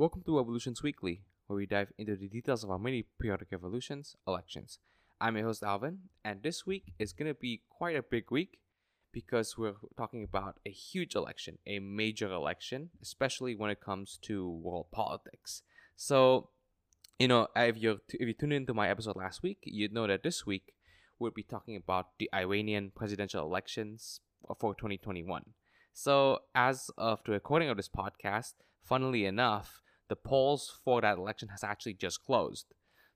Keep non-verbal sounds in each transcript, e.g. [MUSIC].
Welcome to Evolutions Weekly, where we dive into the details of our many periodic evolutions elections. I'm your host Alvin, and this week is going to be quite a big week because we're talking about a huge election, a major election, especially when it comes to world politics. So, you know, if you if you tuned into my episode last week, you'd know that this week we'll be talking about the Iranian presidential elections for 2021. So, as of the recording of this podcast, funnily enough, the polls for that election has actually just closed.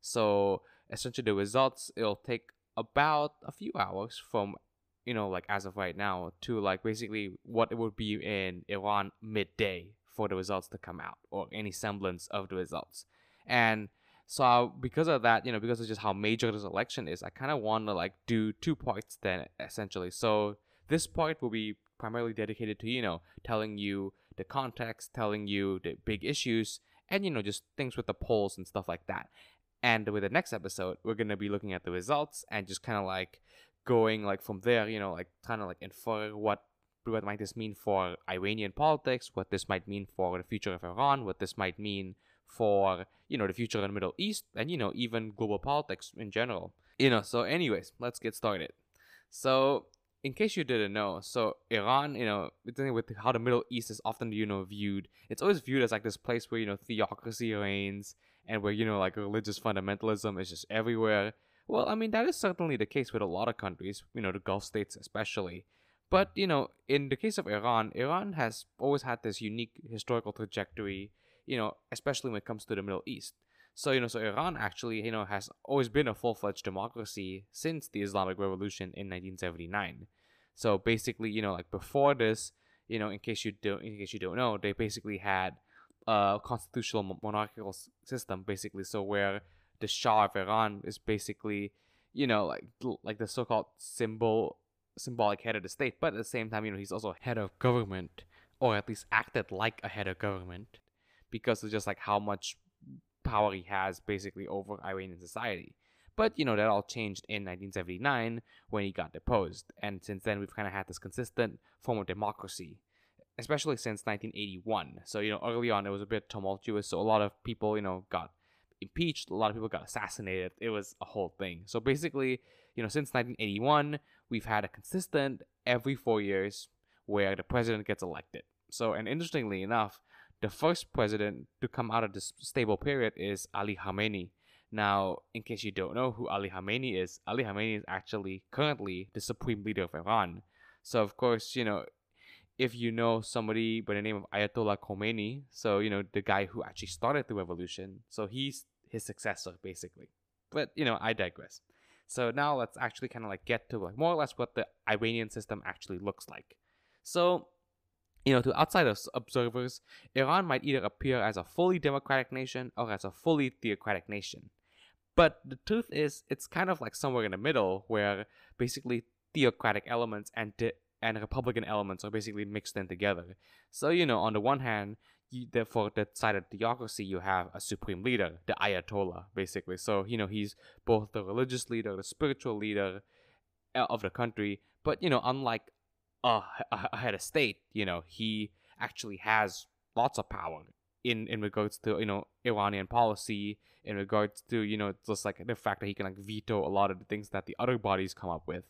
So essentially the results it'll take about a few hours from you know like as of right now to like basically what it would be in Iran midday for the results to come out or any semblance of the results. And so because of that, you know, because of just how major this election is, I kind of want to like do two parts then essentially. So this part will be primarily dedicated to you know telling you the context, telling you the big issues, and you know, just things with the polls and stuff like that. And with the next episode, we're gonna be looking at the results and just kind of like going like from there, you know, like kind of like infer what what might this mean for Iranian politics, what this might mean for the future of Iran, what this might mean for you know the future of the Middle East, and you know even global politics in general. You know, so anyways, let's get started. So in case you didn't know, so Iran, you know, with how the Middle East is often, you know, viewed, it's always viewed as like this place where, you know, theocracy reigns and where, you know, like religious fundamentalism is just everywhere. Well, I mean, that is certainly the case with a lot of countries, you know, the Gulf states especially. But, you know, in the case of Iran, Iran has always had this unique historical trajectory, you know, especially when it comes to the Middle East. So, you know, so Iran actually, you know, has always been a full fledged democracy since the Islamic Revolution in 1979. So basically, you know, like before this, you know, in case you don't, in case you don't know, they basically had a constitutional monarchical system, basically. So where the Shah of Iran is basically, you know, like like the so-called symbol, symbolic head of the state, but at the same time, you know, he's also head of government, or at least acted like a head of government, because of just like how much power he has basically over Iranian society. But you know that all changed in 1979 when he got deposed, and since then we've kind of had this consistent form of democracy, especially since 1981. So you know early on it was a bit tumultuous, so a lot of people you know got impeached, a lot of people got assassinated. It was a whole thing. So basically, you know, since 1981, we've had a consistent every four years where the president gets elected. So, and interestingly enough, the first president to come out of this stable period is Ali Khamenei. Now, in case you don't know who Ali Khamenei is, Ali Khamenei is actually currently the supreme leader of Iran. So, of course, you know, if you know somebody by the name of Ayatollah Khomeini, so, you know, the guy who actually started the revolution, so he's his successor, basically. But, you know, I digress. So now let's actually kind of like get to like more or less what the Iranian system actually looks like. So you know, to outside observers, Iran might either appear as a fully democratic nation or as a fully theocratic nation. But the truth is, it's kind of like somewhere in the middle, where basically theocratic elements and de- and republican elements are basically mixed in together. So you know, on the one hand, you, the, for the side of theocracy, you have a supreme leader, the Ayatollah, basically. So you know, he's both the religious leader, the spiritual leader uh, of the country. But you know, unlike Uh, uh, a, a head of state, you know, he actually has lots of power in in regards to you know Iranian policy, in regards to you know just like the fact that he can like veto a lot of the things that the other bodies come up with.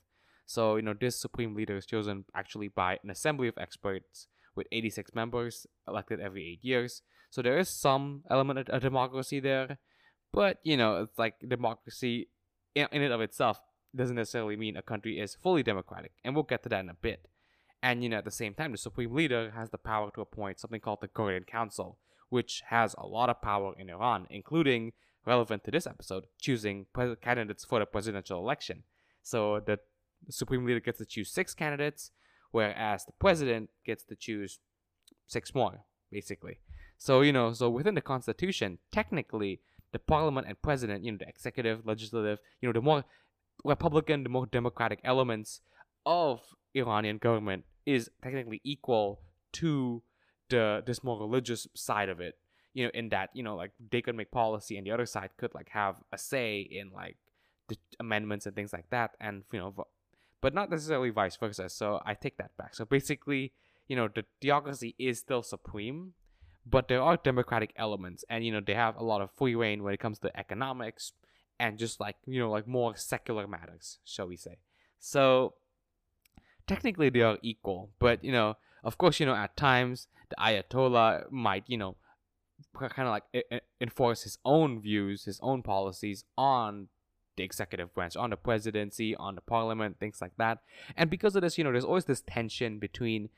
So you know this supreme leader is chosen actually by an assembly of experts with 86 members elected every eight years. So there is some element of democracy there, but you know it's like democracy in, in and of itself doesn't necessarily mean a country is fully democratic, and we'll get to that in a bit. And you know, at the same time, the supreme leader has the power to appoint something called the Guardian Council, which has a lot of power in Iran, including relevant to this episode, choosing pres- candidates for the presidential election. So the supreme leader gets to choose six candidates, whereas the president gets to choose six more, basically. So you know, so within the constitution, technically, the parliament and president, you know, the executive, legislative, you know, the more republican, the more democratic elements of Iranian government is technically equal to the this more religious side of it you know in that you know like they could make policy and the other side could like have a say in like the amendments and things like that and you know but not necessarily vice versa so i take that back so basically you know the theocracy is still supreme but there are democratic elements, and you know they have a lot of free reign when it comes to economics and just like you know like more secular matters, shall we say? So technically they are equal, but you know of course you know at times the Ayatollah might you know kind of like enforce his own views, his own policies on the executive branch, on the presidency, on the parliament, things like that. And because of this, you know, there's always this tension between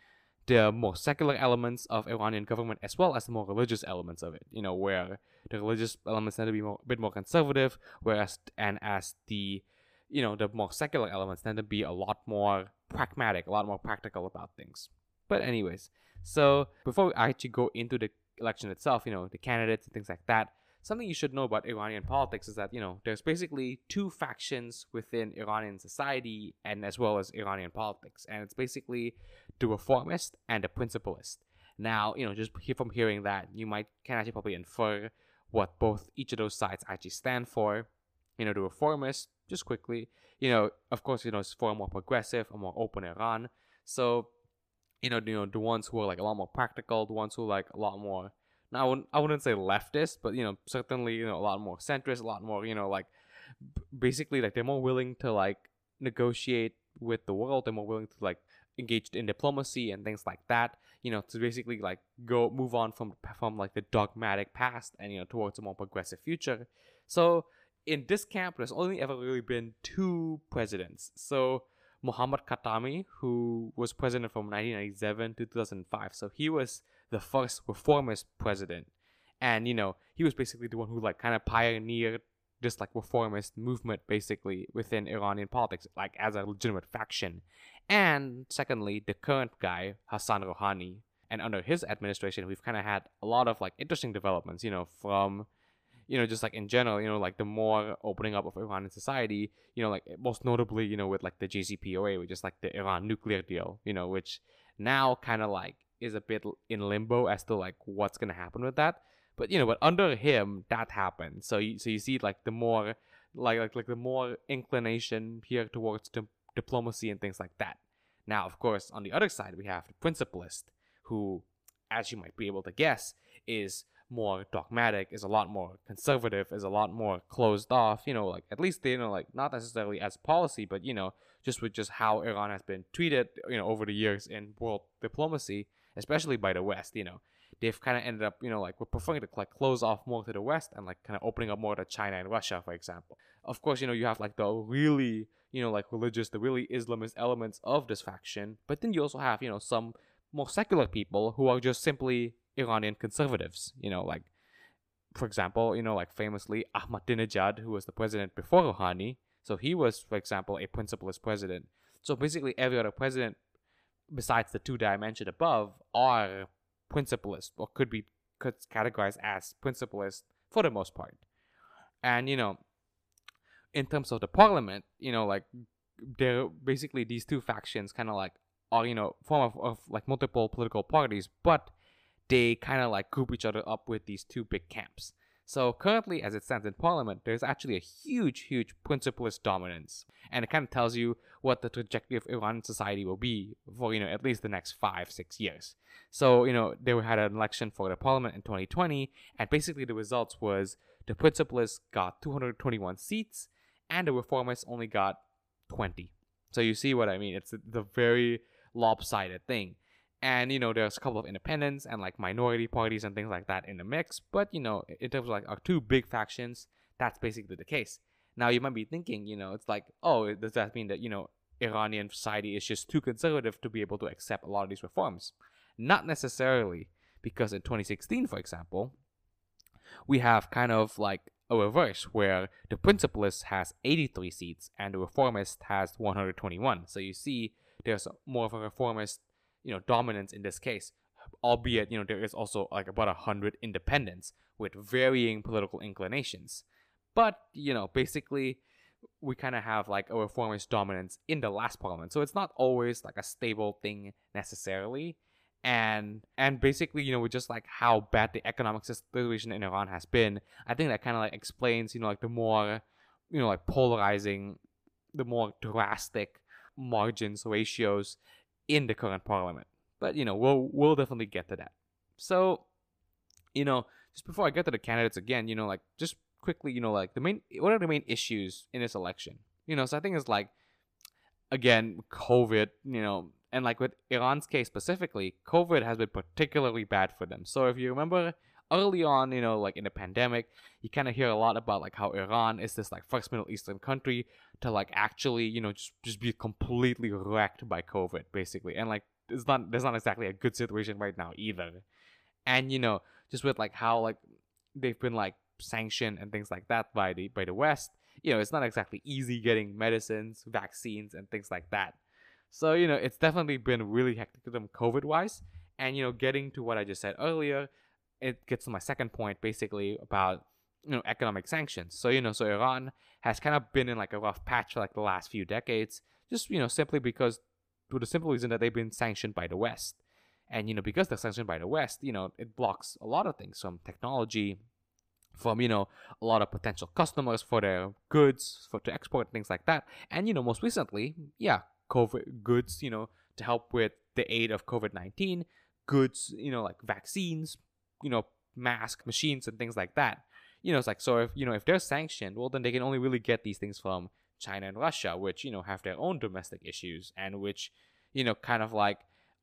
the more secular elements of Iranian government as well as the more religious elements of it. You know, where the religious elements tend to be more, a bit more conservative, whereas and as the you know the more secular elements tend to be a lot more pragmatic, a lot more practical about things. But anyways, so before I actually go into the election itself, you know, the candidates and things like that, something you should know about Iranian politics is that, you know, there's basically two factions within Iranian society and as well as Iranian politics. And it's basically the reformist and the principalist. Now, you know, just from hearing that, you might can actually probably infer what both each of those sides actually stand for. You know, the reformist, just quickly, you know, of course, you know, it's for more progressive, a more open Iran. So you know, you know, the ones who are like a lot more practical, the ones who like a lot more. Now, I wouldn't, I wouldn't say leftist, but you know, certainly you know a lot more centrist, a lot more you know like basically like they're more willing to like negotiate with the world. They're more willing to like engage in diplomacy and things like that. You know, to basically like go move on from from like the dogmatic past and you know towards a more progressive future. So in this camp, there's only ever really been two presidents. So Muhammad Khatami, who was president from 1997 to 2005. So he was the first reformist president. And, you know, he was basically the one who, like, kind of pioneered this, like, reformist movement, basically, within Iranian politics, like, as a legitimate faction. And secondly, the current guy, Hassan Rouhani. And under his administration, we've kind of had a lot of, like, interesting developments, you know, from you know, just like in general, you know, like the more opening up of Iran in society, you know, like eh, most notably, you know, with like the JCPOA, which is like the Iran nuclear deal, you know, which now kind of like is a bit in limbo as to like what's gonna happen with that. But you know, but under him, that happened. So you so you see like the more like like like the more inclination here towards di- diplomacy and things like that. Now, of course, on the other side, we have the principalist, who, as you might be able to guess, is more dogmatic, is a lot more conservative, is a lot more closed off. You know, like at least they you know like not necessarily as policy, but you know just with just how Iran has been treated, you know, over the years in world diplomacy, especially by the West. You know, they've kind of ended up, you know, like we're preferring to like close off more to the West and like kind of opening up more to China and Russia, for example. Of course, you know, you have like the really, you know, like religious, the really Islamist elements of this faction, but then you also have, you know, some more secular people who are just simply Iranian conservatives. You know, like for example, you know, like famously Ahmadinejad, who was the president before Rouhani. So he was, for example, a principalist president. So basically, every other president, besides the two that I mentioned above, are principalist or could be could categorized as principalist for the most part. And you know, in terms of the parliament, you know, like they're basically these two factions kind of like are you know form of, of like multiple political parties, but they kind of like group each other up with these two big camps. So currently, as it stands in Parliament, there's actually a huge, huge principalist dominance, and it kind of tells you what the trajectory of Iran society will be for you know at least the next five, six years. So you know they had an election for the Parliament in 2020, and basically the results was the principalists got 221 seats, and the reformists only got 20. So you see what I mean? It's the very lopsided thing and you know there's a couple of independents and like minority parties and things like that in the mix but you know in terms of like our two big factions that's basically the case. Now you might be thinking you know it's like oh does that mean that you know iranian society is just too conservative to be able to accept a lot of these reforms? Not necessarily because in 2016 for example we have kind of like a reverse where the principalist has 83 seats and the reformist has 121 so you see there's more of a reformist you know dominance in this case albeit you know there is also like about a hundred independents with varying political inclinations. But you know basically we kind of have like a reformist dominance in the last parliament. So it's not always like a stable thing necessarily. And and basically you know with just like how bad the economic situation in iran has been i think that kind of like explains you know like the more you know like polarizing the more drastic margins ratios in the current parliament. But you know, we'll we'll definitely get to that. So you know, just before I get to the candidates again, you know, like just quickly, you know, like the main what are the main issues in this election? You know, so I think it's like again, COVID, you know, and like with Iran's case specifically, COVID has been particularly bad for them. So if you remember early on, you know, like in the pandemic, you kind of hear a lot about like how Iran is this like first Middle Eastern country to like actually, you know, just just be completely wrecked by COVID, basically. And like it's not there's not exactly a good situation right now either. And you know, just with like how like they've been like sanctioned and things like that by the by the West, you know, it's not exactly easy getting medicines, vaccines, and things like that. So you know, it's definitely been really hectic to them COVID wise. And you know, getting to what I just said earlier, it gets to my second point basically about you know economic sanctions. So you know, so Iran has kind of been in like a rough patch for like the last few decades, just you know simply because for the simple reason that they've been sanctioned by the West, and you know because they're sanctioned by the West, you know it blocks a lot of things from technology, from you know a lot of potential customers for their goods for to export things like that, and you know most recently, yeah, COVID goods, you know to help with the aid of COVID nineteen goods, you know like vaccines, you know, mask machines and things like that. You know, it's like so if you know if they're sanctioned, well then they can only really get these things from China and Russia, which you know have their own domestic issues and which you know kind of like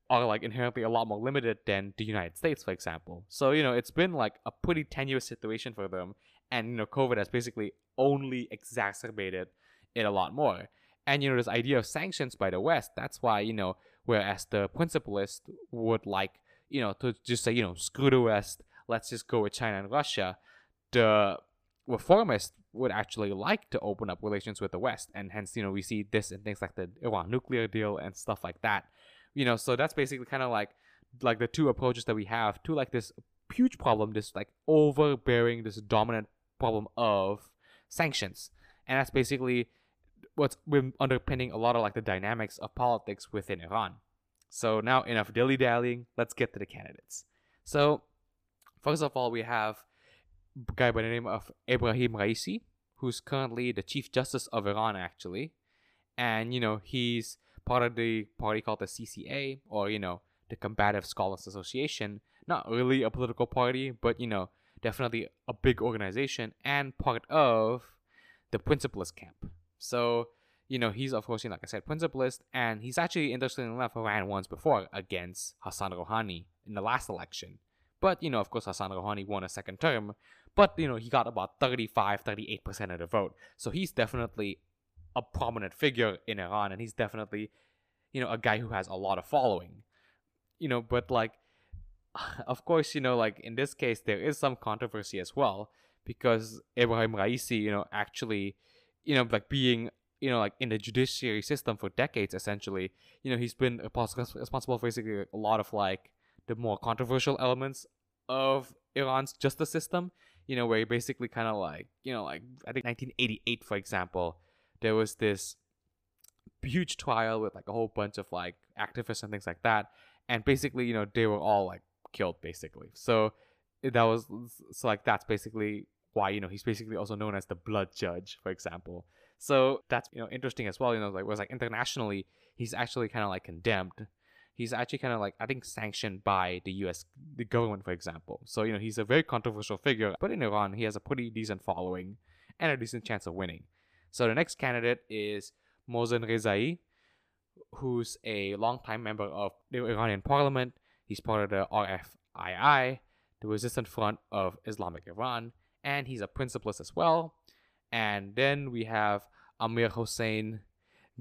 are like inherently a lot more limited than the United States, for example. So you know it's been like a pretty tenuous situation for them, and you know COVID has basically only exacerbated it a lot more. And you know this idea of sanctions by the West, that's why you know whereas the principalist would like you know, to just say, you know, screw the West, let's just go with China and Russia, the reformists would actually like to open up relations with the West. And hence, you know, we see this in things like the Iran nuclear deal and stuff like that. You know, so that's basically kind of like like the two approaches that we have to like this huge problem, this like overbearing, this dominant problem of sanctions. And that's basically what's underpinning a lot of like the dynamics of politics within Iran. So now enough dilly dallying. Let's get to the candidates. So first of all, we have a guy by the name of Ibrahim Raisi, who's currently the Chief Justice of Iran, actually, and you know he's part of the party called the CCA, or you know the Combative Scholars Association. Not really a political party, but you know definitely a big organization and part of the Principalist camp. So you know, he's of course, you know, like I said, principalist, and he's actually interestingly enough ran once before against Hassan Rouhani in the last election. But, you know, of course, Hassan Rouhani won a second term, but, you know, he got about 35, 38% of the vote. So he's definitely a prominent figure in Iran, and he's definitely, you know, a guy who has a lot of following. You know, but like, [SIGHS] of course, you know, like in this case, there is some controversy as well because Ebrahim Raisi, you know, actually, you know, like being you know, like in the judiciary system for decades, essentially. You know, he's been responsible for basically a lot of like the more controversial elements of Iran's justice system. You know, where he basically kind of like, you know, like I think 1988, for example, there was this huge trial with like a whole bunch of like activists and things like that, and basically, you know, they were all like killed basically. So that was so like that's basically why you know he's basically also known as the blood judge, for example. So that's you know interesting as well. You know, like was like internationally, he's actually kind of like condemned. He's actually kind of like I think sanctioned by the U.S. the government, for example. So you know he's a very controversial figure, but in Iran he has a pretty decent following and a decent chance of winning. So the next candidate is Mohsen Rezai, who's a longtime member of the Iranian parliament. He's part of the RFII, the Resistance Front of Islamic Iran, and he's a principalist as well. And then we have Amir Hossein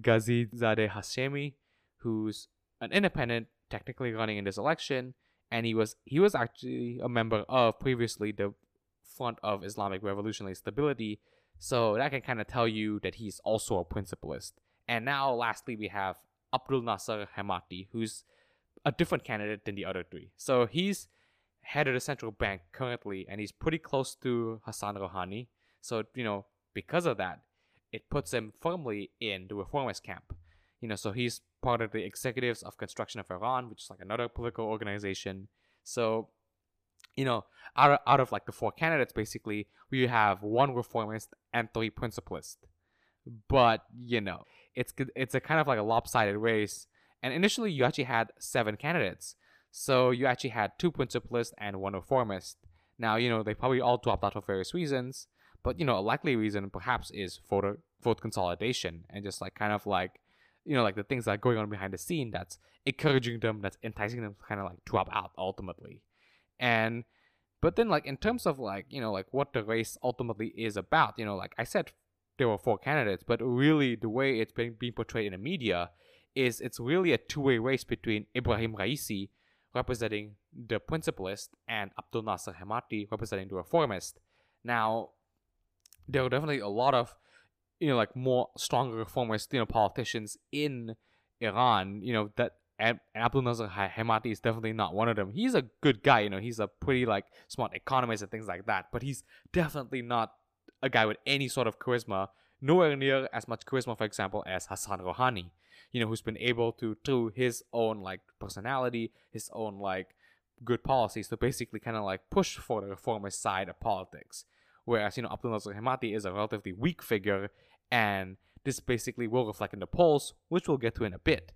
Ghazizadeh Hashemi, who's an independent, technically running in this election, and he was he was actually a member of previously the Front of Islamic Revolutionary Stability, so that can kind of tell you that he's also a principalist. And now, lastly, we have Abdul Nasser Hemati, who's a different candidate than the other three. So he's head of the central bank currently, and he's pretty close to Hassan Rouhani. So you know, because of that, it puts him firmly in the reformist camp. You know, so he's part of the executives of Construction of Iran, which is like another political organization. So, you know, out of, out of like the four candidates, basically, we have one reformist and three principalists. But you know, it's it's a kind of like a lopsided race. And initially, you actually had seven candidates. So you actually had two principalists and one reformist. Now, you know, they probably all dropped out for various reasons, but you know, a likely reason perhaps is voter vote consolidation and just like kind of like you know, like the things that are going on behind the scene that's encouraging them, that's enticing them to kind of like drop out ultimately. And but then like in terms of like, you know, like what the race ultimately is about, you know, like I said there were four candidates, but really the way it's been being portrayed in the media is it's really a two-way race between Ibrahim Raisi representing the principalist and Abdul Nasser Hemati representing the reformist. Now, there are definitely a lot of you know like more stronger reformist you know politicians in Iran you know that Abdul Nasser Hemati is definitely not one of them. He's a good guy, you know, he's a pretty like smart economist and things like that, but he's definitely not a guy with any sort of charisma, nowhere near as much charisma, for example, as Hassan Rouhani, you know, who's been able to, through his own like personality, his own like good policies, to basically kind of like push for the reformist side of politics. Whereas, you know, Abdul Nasser Hemati is a relatively weak figure and this basically will reflect in the polls, which we'll get to in a bit.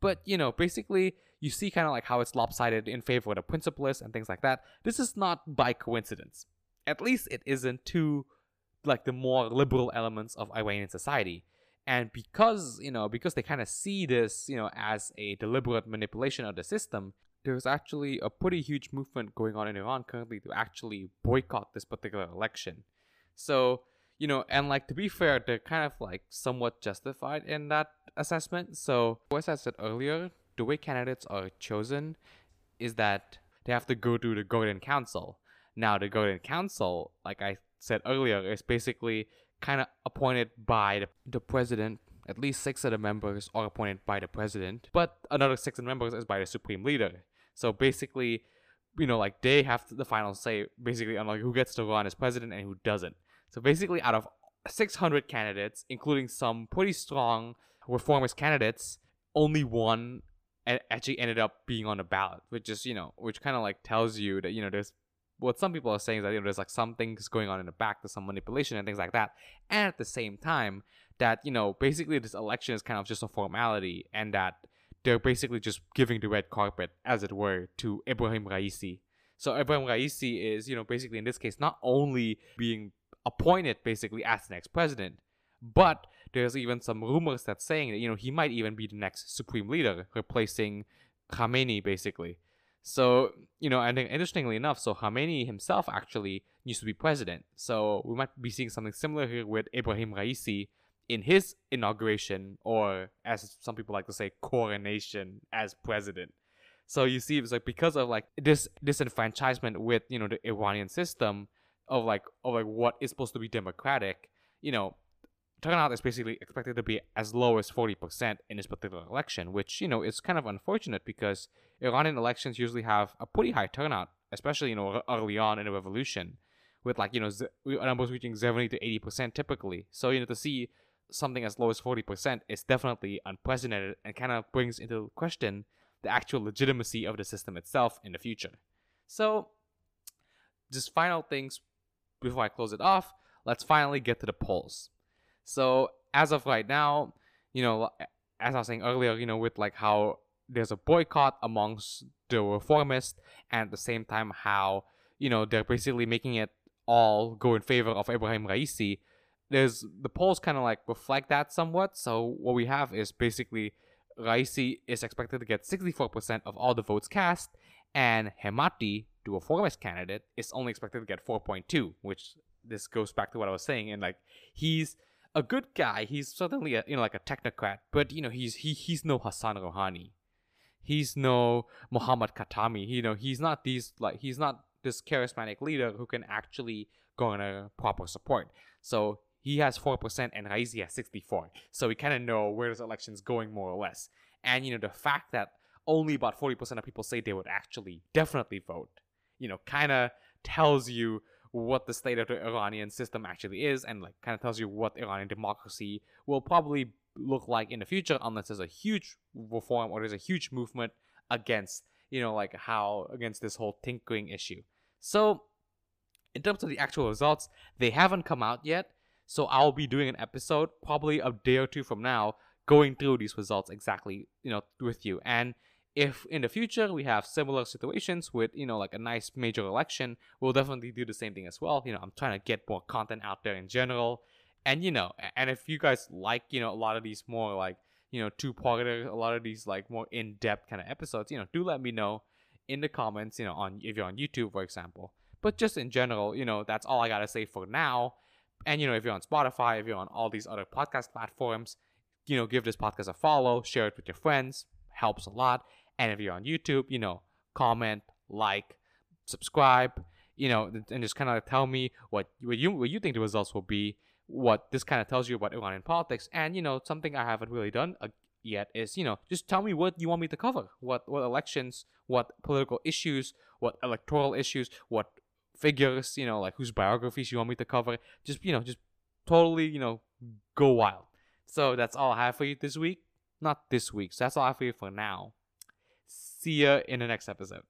But you know, basically, you see kind of like how it's lopsided in favor of the principalists and things like that. This is not by coincidence. At least it isn't to like the more liberal elements of Iranian society. And because, you know, because they kind of see this, you know, as a deliberate manipulation of the system, there's actually a pretty huge movement going on in Iran currently to actually boycott this particular election. So, you know, and like to be fair, they're kind of like somewhat justified in that assessment. So, as I said earlier, the way candidates are chosen is that they have to go through the Guardian Council. Now, the Guardian Council, like I said earlier, is basically kind of appointed by the, the president. At least six of the members are appointed by the president, but another six of the members is by the supreme leader. So basically, you know, like they have the final say basically on like who gets to go on as president and who doesn't. So basically, out of 600 candidates, including some pretty strong reformist candidates, only one actually ended up being on the ballot, which is you know, which kind of like tells you that you know there's what some people are saying is that you know there's like some things going on in the back, there's some manipulation and things like that, and at the same time that you know basically this election is kind of just a formality, and that they're basically just giving the red carpet, as it were, to Ibrahim Raisi. So Ibrahim Raisi is you know basically in this case not only being appointed basically as the next president. But there's even some rumors that saying that you know he might even be the next supreme leader, replacing Khamenei basically. So you know, and interestingly enough, so Khamenei himself actually used to be president. So we might be seeing something similar here with Ibrahim Raisi in his inauguration, or as some people like to say, coronation as president. So you see, it's like because of like this disenfranchisement with you know the Iranian system, of like of like what is supposed to be democratic, you know, turnout is basically expected to be as low as 40% in this particular election, which, you know, is kind of unfortunate because Iranian elections usually have a pretty high turnout, especially, you know, early on in the revolution, with like, you know, numbers reaching 70 to 80% typically. So, you know, to see something as low as 40% is definitely unprecedented and kind of brings into question the actual legitimacy of the system itself in the future. So, just final things before I close it off, let's finally get to the polls. So as of right now, you know, as I was saying earlier, you know, with like how there's a boycott amongst the reformists, and at the same time how you know they're basically making it all go in favor of Ibrahim Raisi. There's the polls kind of like reflect that somewhat. So what we have is basically Raisi is expected to get 64% of all the votes cast, and Hemati to a reformist candidate is only expected to get 4.2, which this goes back to what I was saying. And like he's a good guy. He's certainly a you know like a technocrat, but you know he's he he's no Hassan Rouhani. He's no Muhammad Khatami. You know he's not these like he's not this charismatic leader who can actually garner proper support. So he has four percent and Raisi has sixty four. So we kind of know where this election's going more or less. And you know the fact that only about 40% of people say they would actually definitely vote you know, kind of tells you what the state of the Iranian system actually is and like kind of tells you what Iranian democracy will probably look like in the future unless there's a huge reform or there's a huge movement against you know like how against this whole tinkering issue so in terms of the actual results they haven't come out yet so i'll be doing an episode probably a day or two from now going through these results exactly you know with you. And if in the future we have similar situations with you know like a nice major election we'll definitely do the same thing as well. You know i'm trying to get more content out there in general. And you know and if you guys like you know a lot of these more like you know two parter a lot of these like more in-depth kind of episodes you know do let me know in the comments you know on if you're on youtube for example. But just in general you know that's all i gotta say for now and you know if you're on spotify if you're on all these other podcast platforms you know give this podcast a follow share it with your friends helps a lot and if you're on youtube you know comment like subscribe you know and just kind of tell me what what you what you think the results will be what this kind of tells you about Iranian politics. And you know, something I haven't really done uh, yet is you know just tell me what you want me to cover. What what elections, what political issues, what electoral issues, what figures, you know, like whose biographies you want me to cover. Just you know, just totally you know go wild. So that's all I have for you this week. Not this week. So that's all I have for you for now. See ya in the next episode.